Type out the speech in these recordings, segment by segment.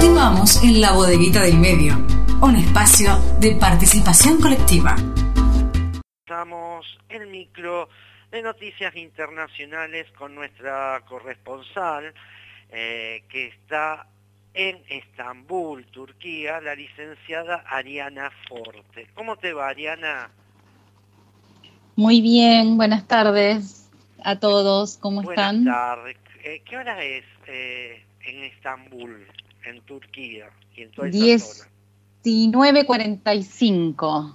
Continuamos en la bodeguita del medio, un espacio de participación colectiva. Estamos en micro de noticias internacionales con nuestra corresponsal eh, que está en Estambul, Turquía, la licenciada Ariana Forte. ¿Cómo te va, Ariana? Muy bien, buenas tardes a todos, ¿cómo están? Buenas tardes. Eh, ¿Qué hora es eh, en Estambul, en Turquía y en toda esa zona? 19.45.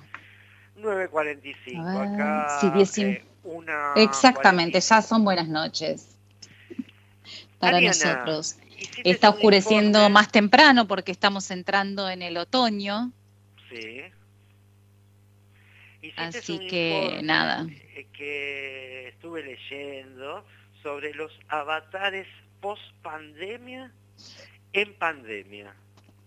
9.45, acá sí, 19. una... Exactamente, ya son buenas noches para Ariana, nosotros. Está oscureciendo informe- más temprano porque estamos entrando en el otoño, Sí. Así que nada. eh, que estuve leyendo sobre los avatares post pandemia en pandemia.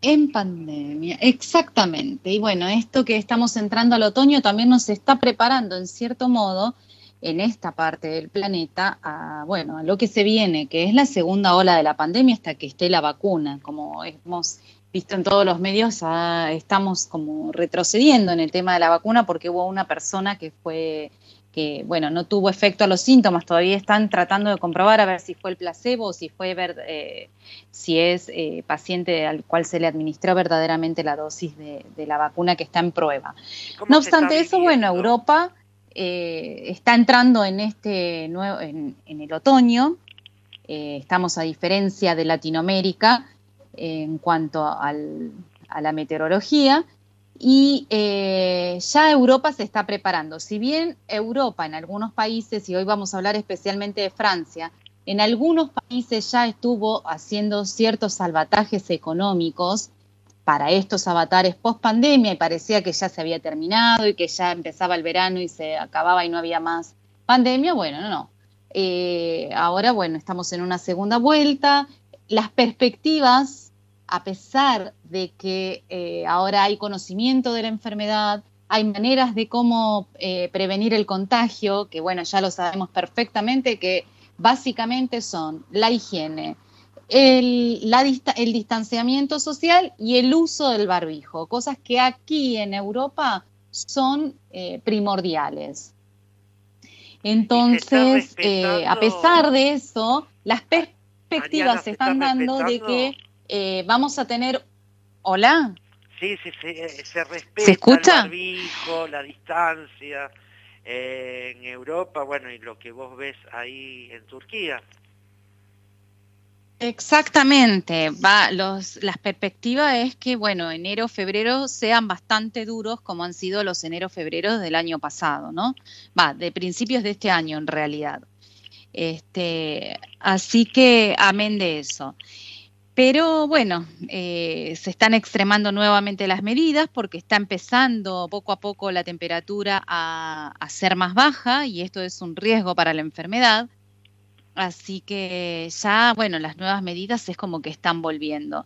En pandemia, exactamente. Y bueno, esto que estamos entrando al otoño también nos está preparando, en cierto modo, en esta parte del planeta, a, bueno, a lo que se viene, que es la segunda ola de la pandemia hasta que esté la vacuna. Como hemos visto en todos los medios, ah, estamos como retrocediendo en el tema de la vacuna porque hubo una persona que fue que, bueno, no tuvo efecto a los síntomas, todavía están tratando de comprobar a ver si fue el placebo o si fue ver, eh, si es eh, paciente al cual se le administró verdaderamente la dosis de, de la vacuna que está en prueba. ¿Cómo No obstante eso, bueno? Europa eh, está entrando en este nuevo, en, en el otoño. Estamos a diferencia de Latinoamérica en cuanto al- a la meteorología. Y eh, ya Europa se está preparando. Si bien Europa en algunos países, y hoy vamos a hablar especialmente de Francia, en algunos países ya estuvo haciendo ciertos salvatajes económicos para estos avatares post pandemia y parecía que ya se había terminado y que ya empezaba el verano y se acababa y no había más pandemia. Bueno, no, no. Eh, ahora, bueno, estamos en una segunda vuelta. Las perspectivas, a pesar de que eh, ahora hay conocimiento de la enfermedad, hay maneras de cómo eh, prevenir el contagio, que bueno, ya lo sabemos perfectamente, que básicamente son la higiene, el, la dista- el distanciamiento social y el uso del barbijo, cosas que aquí en Europa son eh, primordiales. Entonces, eh, a pesar de eso, las perspectivas Ariana, se ¿se están está dando de que eh, vamos a tener... Hola. Sí, sí, sí, eh, se respeta ¿Se escucha? el barbijo, la distancia eh, en Europa, bueno, y lo que vos ves ahí en Turquía. Exactamente, va, los, las perspectivas es que, bueno, enero, febrero sean bastante duros como han sido los enero, febrero del año pasado, ¿no? Va, de principios de este año en realidad. Este, así que, amén de eso. Pero bueno, eh, se están extremando nuevamente las medidas porque está empezando poco a poco la temperatura a, a ser más baja y esto es un riesgo para la enfermedad. Así que ya, bueno, las nuevas medidas es como que están volviendo.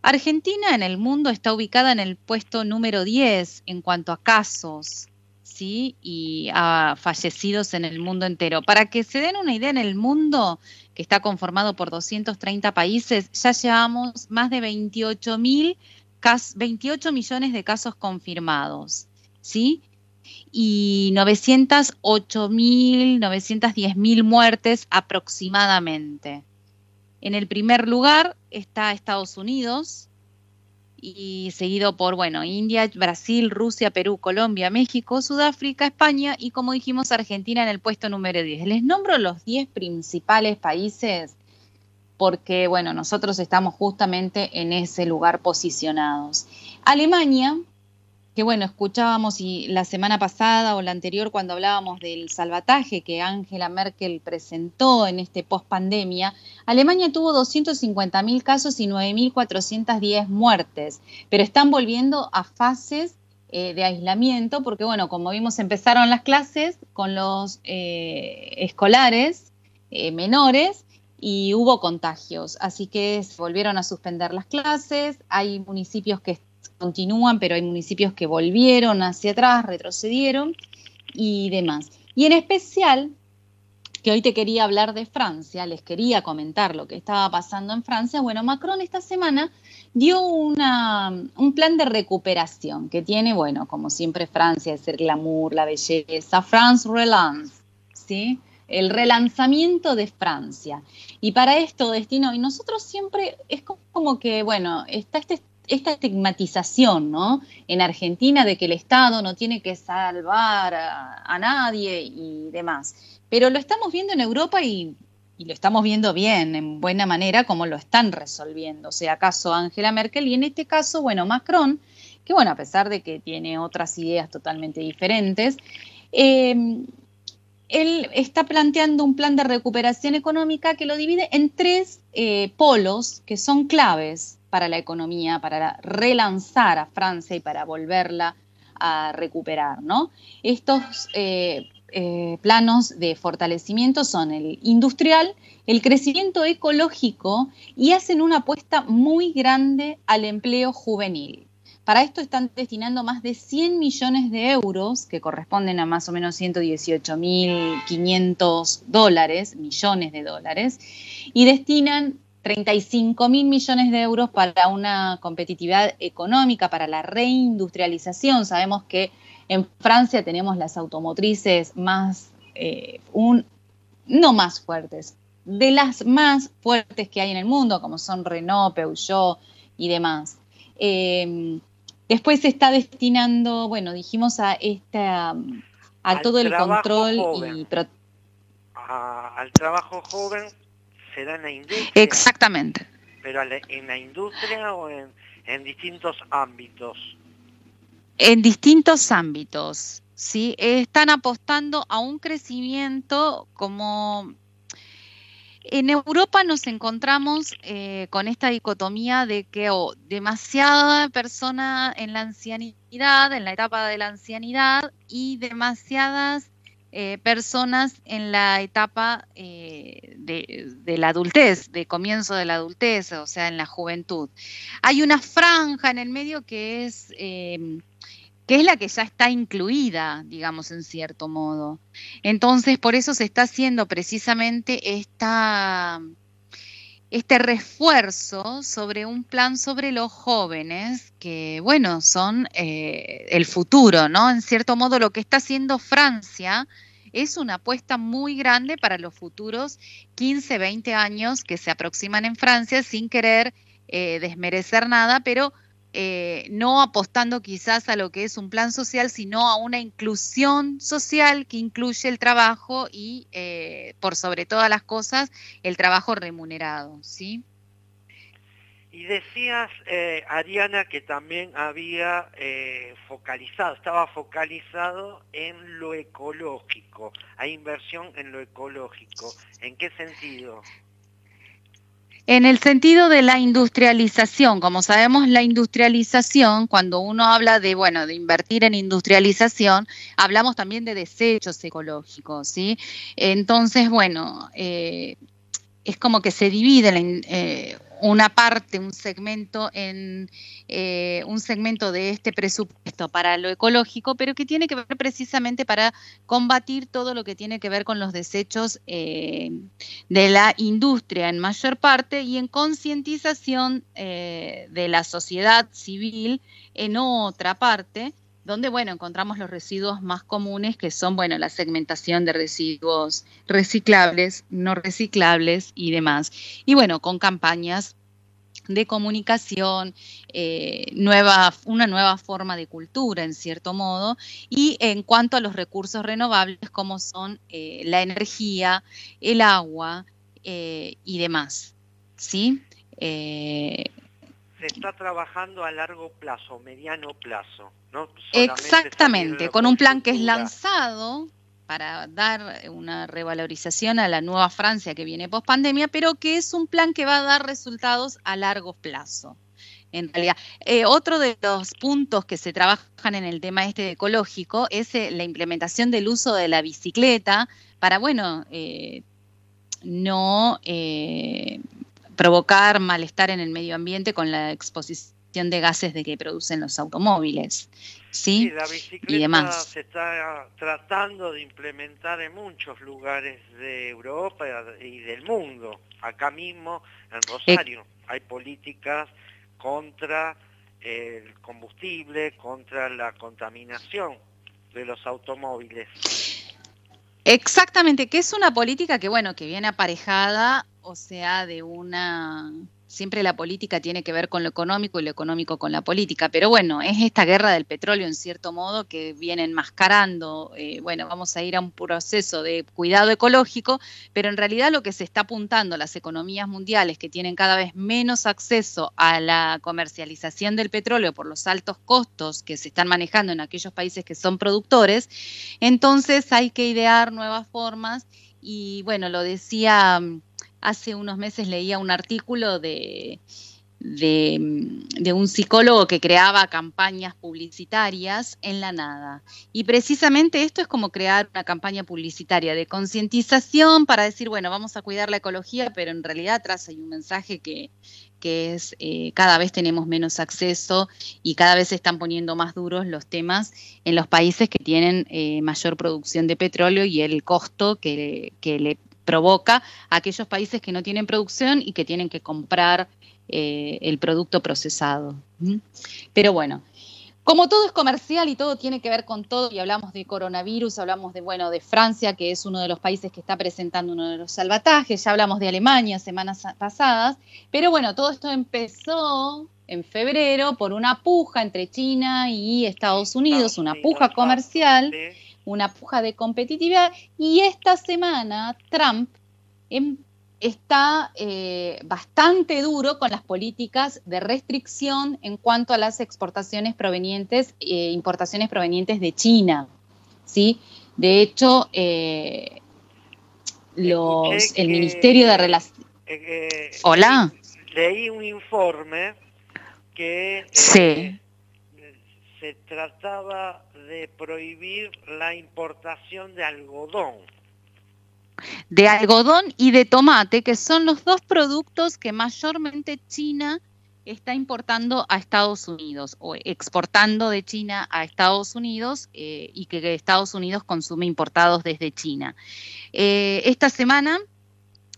Argentina en el mundo está ubicada en el puesto número 10 en cuanto a casos, ¿sí? Y a fallecidos en el mundo entero. Para que se den una idea, en el mundo, que está conformado por 230 países, ya llevamos más de 28 mil, 28 millones de casos confirmados, ¿sí? y 908 mil, 910 mil muertes aproximadamente. En el primer lugar está Estados Unidos y seguido por, bueno, India, Brasil, Rusia, Perú, Colombia, México, Sudáfrica, España y como dijimos Argentina en el puesto número 10. Les nombro los 10 principales países porque, bueno, nosotros estamos justamente en ese lugar posicionados. Alemania, que bueno, escuchábamos y la semana pasada o la anterior cuando hablábamos del salvataje que Angela Merkel presentó en este post pandemia, Alemania tuvo 250 mil casos y 9.410 muertes, pero están volviendo a fases eh, de aislamiento porque bueno, como vimos empezaron las clases con los eh, escolares eh, menores y hubo contagios, así que volvieron a suspender las clases, hay municipios que continúan, pero hay municipios que volvieron hacia atrás, retrocedieron y demás. Y en especial que hoy te quería hablar de Francia, les quería comentar lo que estaba pasando en Francia. Bueno, Macron esta semana dio una, un plan de recuperación que tiene, bueno, como siempre Francia, es el glamour, la belleza, France Relance, ¿sí? El relanzamiento de Francia. Y para esto destinó, y nosotros siempre es como que, bueno, está este esta estigmatización ¿no? en Argentina de que el Estado no tiene que salvar a, nadie y demás. Pero lo estamos viendo en Europa y, lo estamos viendo bien, en buena manera, como lo están resolviendo. O sea, acaso Angela Merkel y en este caso, bueno, Macron, que bueno, a pesar de que tiene otras ideas totalmente diferentes, eh, él está planteando un plan de recuperación económica que lo divide en tres eh, polos que son claves para la economía, para relanzar a Francia y para volverla a recuperar. ¿no? Estos eh, eh, planos de fortalecimiento son el industrial, el crecimiento ecológico y hacen una apuesta muy grande al empleo juvenil. Para esto están destinando más de 100 millones de euros, que corresponden a más o menos 118.500 dólares, millones de dólares, y destinan 35 mil millones de euros para una competitividad económica, para la reindustrialización. Sabemos que en Francia tenemos las automotrices más, eh, un, no más fuertes, de las más fuertes que hay en el mundo, como son Renault, Peugeot y demás. Eh, después se está destinando, bueno, dijimos a esta, a todo el control y al trabajo joven será en la industria. Exactamente. Pero en la industria o en, distintos ámbitos. En distintos ámbitos, ¿sí? Están apostando a un crecimiento como... En Europa nos encontramos eh, con esta dicotomía de que oh, demasiada persona en la ancianidad, en la etapa de la ancianidad, y demasiadas eh, personas en la etapa eh, de, la adultez, de comienzo de la adultez, o sea, en la juventud. Hay una franja en el medio que es, em, que es la que ya está incluida, digamos, en cierto modo. Entonces, por eso se está haciendo precisamente esta este refuerzo sobre un plan sobre los jóvenes, que bueno, son eh, el futuro, ¿no? En cierto modo, lo que está haciendo Francia es una apuesta muy grande para los futuros 15, 20 años que se aproximan en Francia sin querer eh, desmerecer nada, pero eh, no apostando quizás a lo que es un plan social, sino a una inclusión social que incluye el trabajo y, eh, por sobre todas las cosas, el trabajo remunerado, ¿sí? Y decías, eh, Ariana, que también había focalizado, estaba focalizado en lo ecológico, hay inversión en lo ecológico. ¿En qué sentido? En el sentido de la industrialización, como sabemos, la industrialización, cuando uno habla de, bueno, de invertir en industrialización, hablamos también de desechos ecológicos, ¿sí? Entonces, bueno, eh, es como que se divide en, eh, una parte, un segmento en eh, un segmento de este presupuesto para lo ecológico, pero que tiene que ver precisamente para combatir todo lo que tiene que ver con los desechos eh, de la industria en mayor parte y en concientización eh, de la sociedad civil en otra parte donde, bueno, encontramos los residuos más comunes, que son, bueno, la segmentación de residuos reciclables, no reciclables y demás. Y bueno, con campañas de comunicación, eh, nueva, una nueva forma de cultura, en cierto modo, y en cuanto a los recursos renovables, como son eh, la energía, el agua eh, y demás. ¿Sí? Se está trabajando a largo plazo, mediano plazo, ¿no? Exactamente, con un plan que es lanzado para dar una revalorización a la nueva Francia que viene post pandemia, pero que es un plan que va a dar resultados a largo plazo. En realidad, eh, otro de los puntos que se trabajan en el tema este ecológico es eh, la implementación del uso de la bicicleta para, bueno, eh, no provocar malestar en el medio ambiente con la exposición de gases de que producen los automóviles. ¿sí? la bicicleta y demás. se está tratando de implementar en muchos lugares de Europa y del mundo. Acá mismo, en Rosario, hay políticas contra el combustible, contra la contaminación de los automóviles. Exactamente, que es una política que, bueno, que viene aparejada, o sea, de una siempre la política tiene que ver con lo económico y lo económico con la política, pero bueno, es esta guerra del petróleo en cierto modo que viene enmascarando, eh, bueno, vamos a ir a un proceso de cuidado ecológico, pero en realidad lo que se está apuntando las economías mundiales que tienen cada vez menos acceso a la comercialización del petróleo por los altos costos que se están manejando en aquellos países que son productores, entonces hay que idear nuevas formas y bueno, lo decía hace unos meses leía un artículo de, de, un psicólogo que creaba campañas publicitarias en la nada. Y precisamente esto es como crear una campaña publicitaria de concientización para decir, bueno, vamos a cuidar la ecología, pero en realidad atrás hay un mensaje que, que es eh, cada vez tenemos menos acceso y cada vez se están poniendo más duros los temas en los países que tienen eh, mayor producción de petróleo y el costo que, que le provoca a aquellos países que no tienen producción y que tienen que comprar eh, el producto procesado. Pero bueno, como todo es comercial y todo tiene que ver con todo, y hablamos de coronavirus, hablamos de, bueno, de Francia, que es uno de los países que está presentando uno de los salvatajes, ya hablamos de Alemania semanas pasadas, pero bueno, todo esto empezó en febrero por una puja entre China y Estados Unidos, una puja comercial una puja de competitividad y esta semana Trump em, está eh, bastante duro con las políticas de restricción en cuanto a las exportaciones provenientes, eh, importaciones provenientes de China. ¿sí? De hecho, eh, los, el Ministerio de Relaciones... Hola. Leí un informe que sí. Se trataba de prohibir la importación de algodón. De algodón y de tomate, que son los dos productos que mayormente China está importando a Estados Unidos o exportando de China a Estados Unidos eh, y que Estados Unidos consume importados desde China. Eh, esta semana,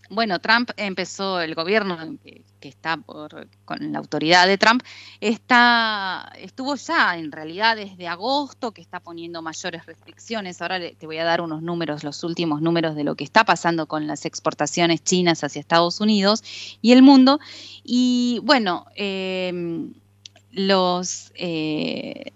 bueno, Trump empezó el gobierno que está por, con la autoridad de Trump, está, estuvo ya en realidad desde agosto que está poniendo mayores restricciones. Ahora te voy a dar unos números, los últimos números de lo que está pasando con las exportaciones chinas hacia Estados Unidos y el mundo. Y bueno, em, los... Eh,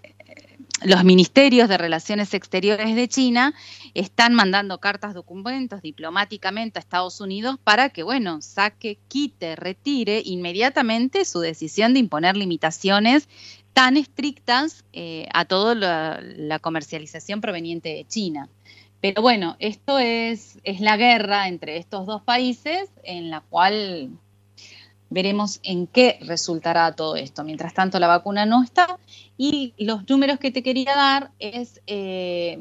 los ministerios de Relaciones Exteriores de China están mandando cartas, documentos diplomáticamente a Estados Unidos para que, bueno, saque, quite, retire inmediatamente su decisión de imponer limitaciones tan estrictas eh, a toda la, comercialización proveniente de China. Pero bueno, esto es, es la guerra entre estos dos países en la cual veremos en qué resultará todo esto. Mientras tanto, la vacuna no está y los números que te quería dar es eh,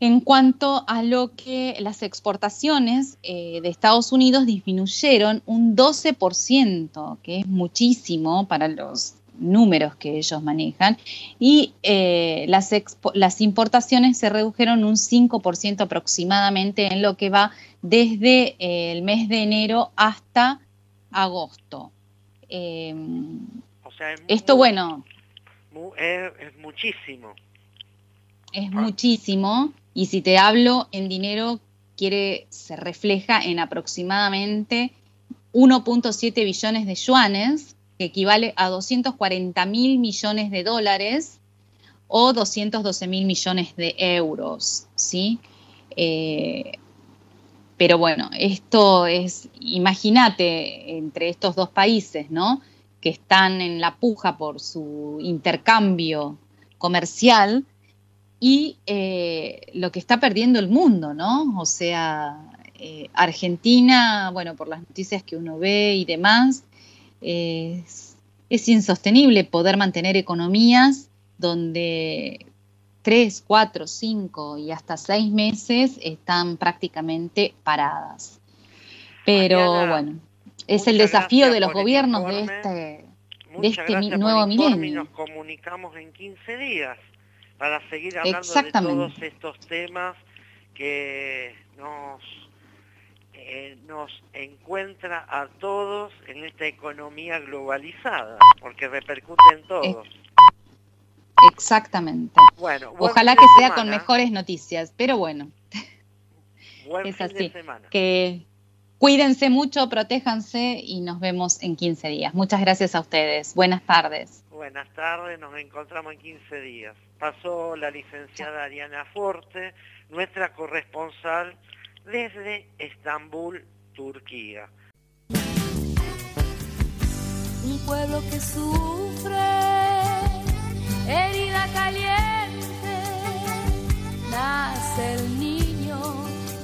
en cuanto a lo que las exportaciones eh, de Estados Unidos disminuyeron un 12%, que es muchísimo para los números que ellos manejan, y eh, las, las importaciones se redujeron un 5% aproximadamente en lo que va desde el mes de enero hasta agosto. esto, bueno, es, muchísimo. Es muchísimo. Y si te hablo en dinero, quiere, se refleja en aproximadamente 1.7 billones de yuanes, que equivale a 240 mil millones de dólares o 212 mil millones de euros, ¿sí? Eh, pero bueno, esto es, imagínate, entre estos dos países, ¿no? que están en la puja por su intercambio comercial y eh, lo que está perdiendo el mundo, ¿no? O sea, eh, Argentina, bueno, por las noticias que uno ve y demás, es, insostenible poder mantener economías donde tres, cuatro, cinco y hasta seis meses están prácticamente paradas. Pero bueno es el desafío de los gobiernos de este, de este nuevo milenio. nos comunicamos en 15 días para seguir hablando de todos estos temas que nos, eh, nos encuentra a todos en esta economía globalizada, porque repercute en todos. Exactamente. Bueno, Ojalá que sea con mejores noticias, pero bueno. es así. Que cuídense mucho, protéjanse y nos vemos en 15 días. Muchas gracias a ustedes. Buenas tardes. Buenas tardes, nos encontramos en 15 días. Pasó la licenciada Ariana Forte, nuestra corresponsal desde Estambul, Turquía. Un pueblo que sufre, herida caliente, nace el niño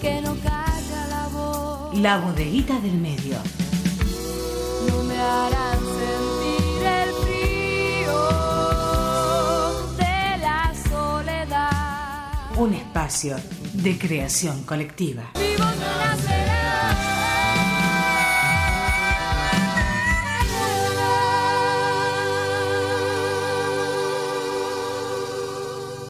que no calla la voz. La bodeguita del medio. No me harán sentir el frío de la soledad. Un espacio de creación colectiva. Vivo